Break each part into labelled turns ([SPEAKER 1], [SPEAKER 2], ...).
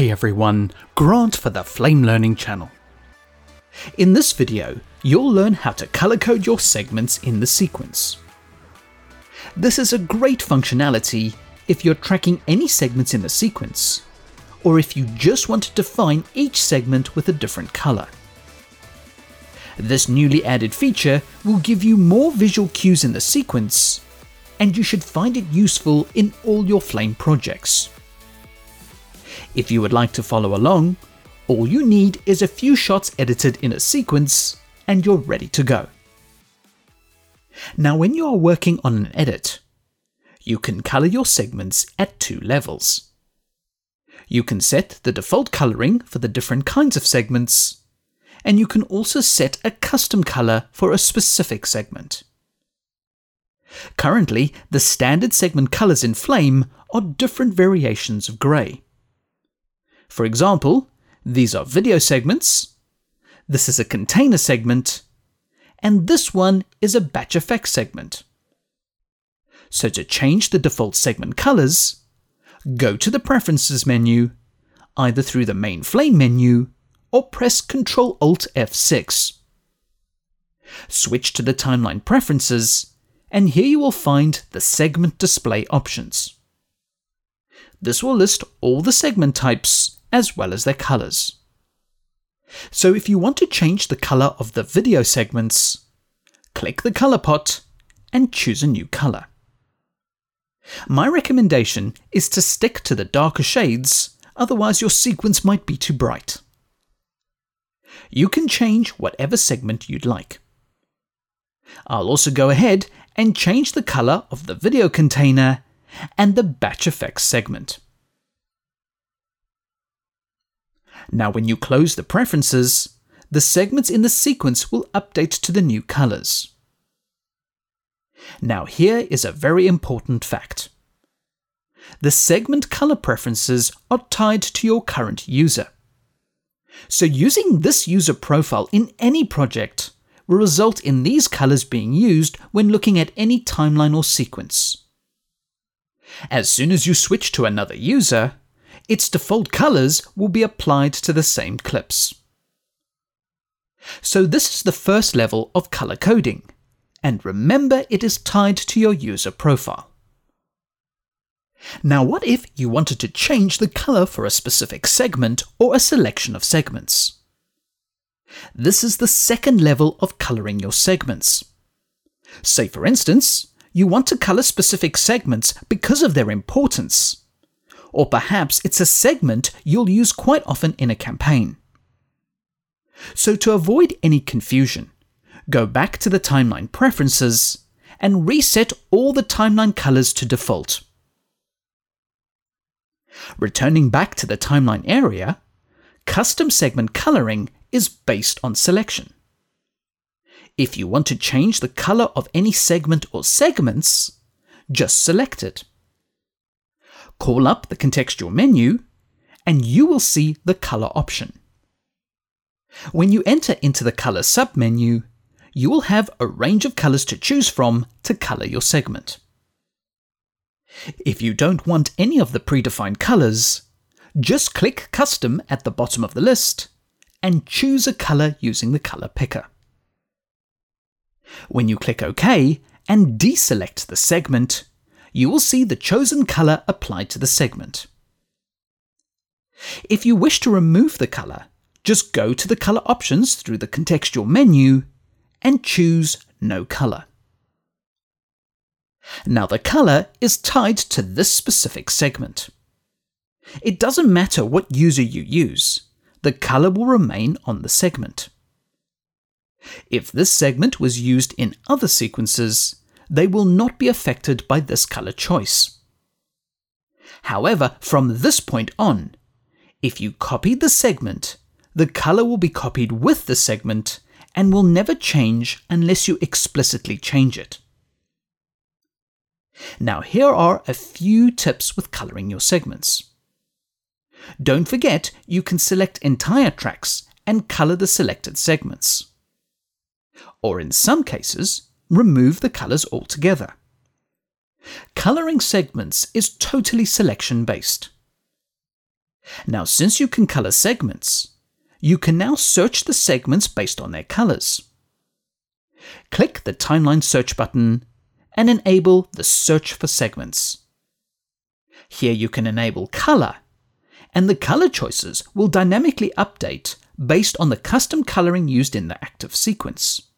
[SPEAKER 1] Hey everyone, Grant for the Flame Learning channel. In this video, you'll learn how to color code your segments in the sequence. This is a great functionality if you're tracking any segments in the sequence, or if you just want to define each segment with a different color. This newly added feature will give you more visual cues in the sequence, and you should find it useful in all your Flame projects. If you would like to follow along, all you need is a few shots edited in a sequence and you're ready to go. Now when you are working on an edit, you can color your segments at two levels. You can set the default coloring for the different kinds of segments, and you can also set a custom color for a specific segment. Currently, the standard segment colors in Flame are different variations of grey. For example, these are video segments, this is a container segment, and this one is a batch effect segment. So to change the default segment colors, go to the Preferences menu, either through the main Flame menu, or press Ctrl Alt F6. Switch to the Timeline Preferences, and here you will find the Segment Display options. This will list all the segment types as well as their colors. So if you want to change the color of the video segments, click the color pot and choose a new color. My recommendation is to stick to the darker shades, otherwise your sequence might be too bright. You can change whatever segment you'd like. I'll also go ahead and change the color of the video container and the batch effects segment. Now when you close the preferences, the segments in the sequence will update to the new colors. Now here is a very important fact. The segment color preferences are tied to your current user. So using this user profile in any project will result in these colors being used when looking at any timeline or sequence. As soon as you switch to another user, its default colors will be applied to the same clips. So this is the first level of color coding, and remember it is tied to your user profile. Now what if you wanted to change the color for a specific segment or a selection of segments? This is the second level of coloring your segments. Say for instance, you want to color specific segments because of their importance or perhaps it's a segment you'll use quite often in a campaign. So to avoid any confusion, go back to the timeline preferences and reset all the timeline colors to default. Returning back to the timeline area, custom segment coloring is based on selection. If you want to change the color of any segment or segments, just select it call up the contextual menu, and you will see the color option. When you enter into the color submenu, you will have a range of colors to choose from to color your segment. If you don't want any of the predefined colors, just click Custom at the bottom of the list and choose a color using the color picker. When you click OK and deselect the segment, you will see the chosen color applied to the segment. If you wish to remove the color, just go to the color options through the contextual menu and choose No Color. Now the color is tied to this specific segment. It doesn't matter what user you use, the color will remain on the segment. If this segment was used in other sequences, they will not be affected by this color choice. However, from this point on, if you copy the segment, the color will be copied with the segment and will never change unless you explicitly change it. Now here are a few tips with coloring your segments. Don't forget you can select entire tracks and color the selected segments. Or in some cases, remove the colours altogether. Colouring segments is totally selection based. Now, since you can color segments, you can now search the segments based on their colors. Click the Timeline Search button and enable the Search for Segments. Here you can enable color, and the color choices will dynamically update based on the custom coloring used in the active sequence.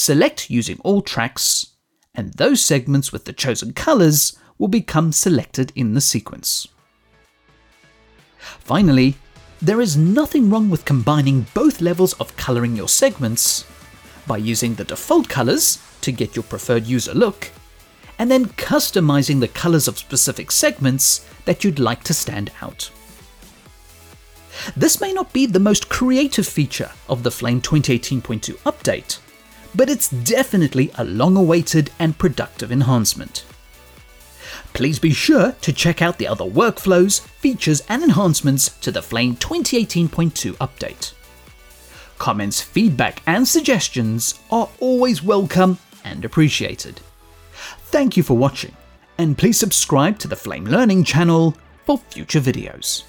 [SPEAKER 1] Select using all tracks, and those segments with the chosen colors will become selected in the sequence. Finally, there is nothing wrong with combining both levels of coloring your segments by using the default colors to get your preferred user look, and then customizing the colors of specific segments that you'd like to stand out. This may not be the most creative feature of the Flame 2018.2 update, but it's definitely a long awaited and productive enhancement. Please be sure to check out the other workflows, features, and enhancements to the Flame 2018.2 update. Comments, feedback, and suggestions are always welcome and appreciated. Thank you for watching, and please subscribe to the Flame Learning channel for future videos.